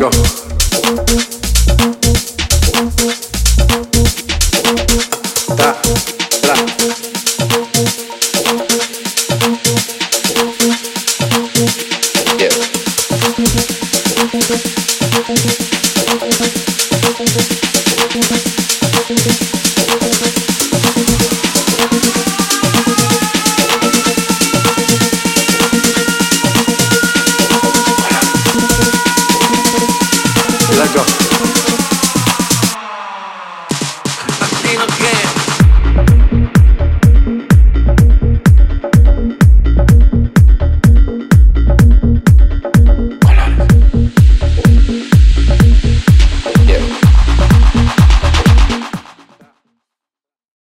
go. Ta, tra. Yeah. yo.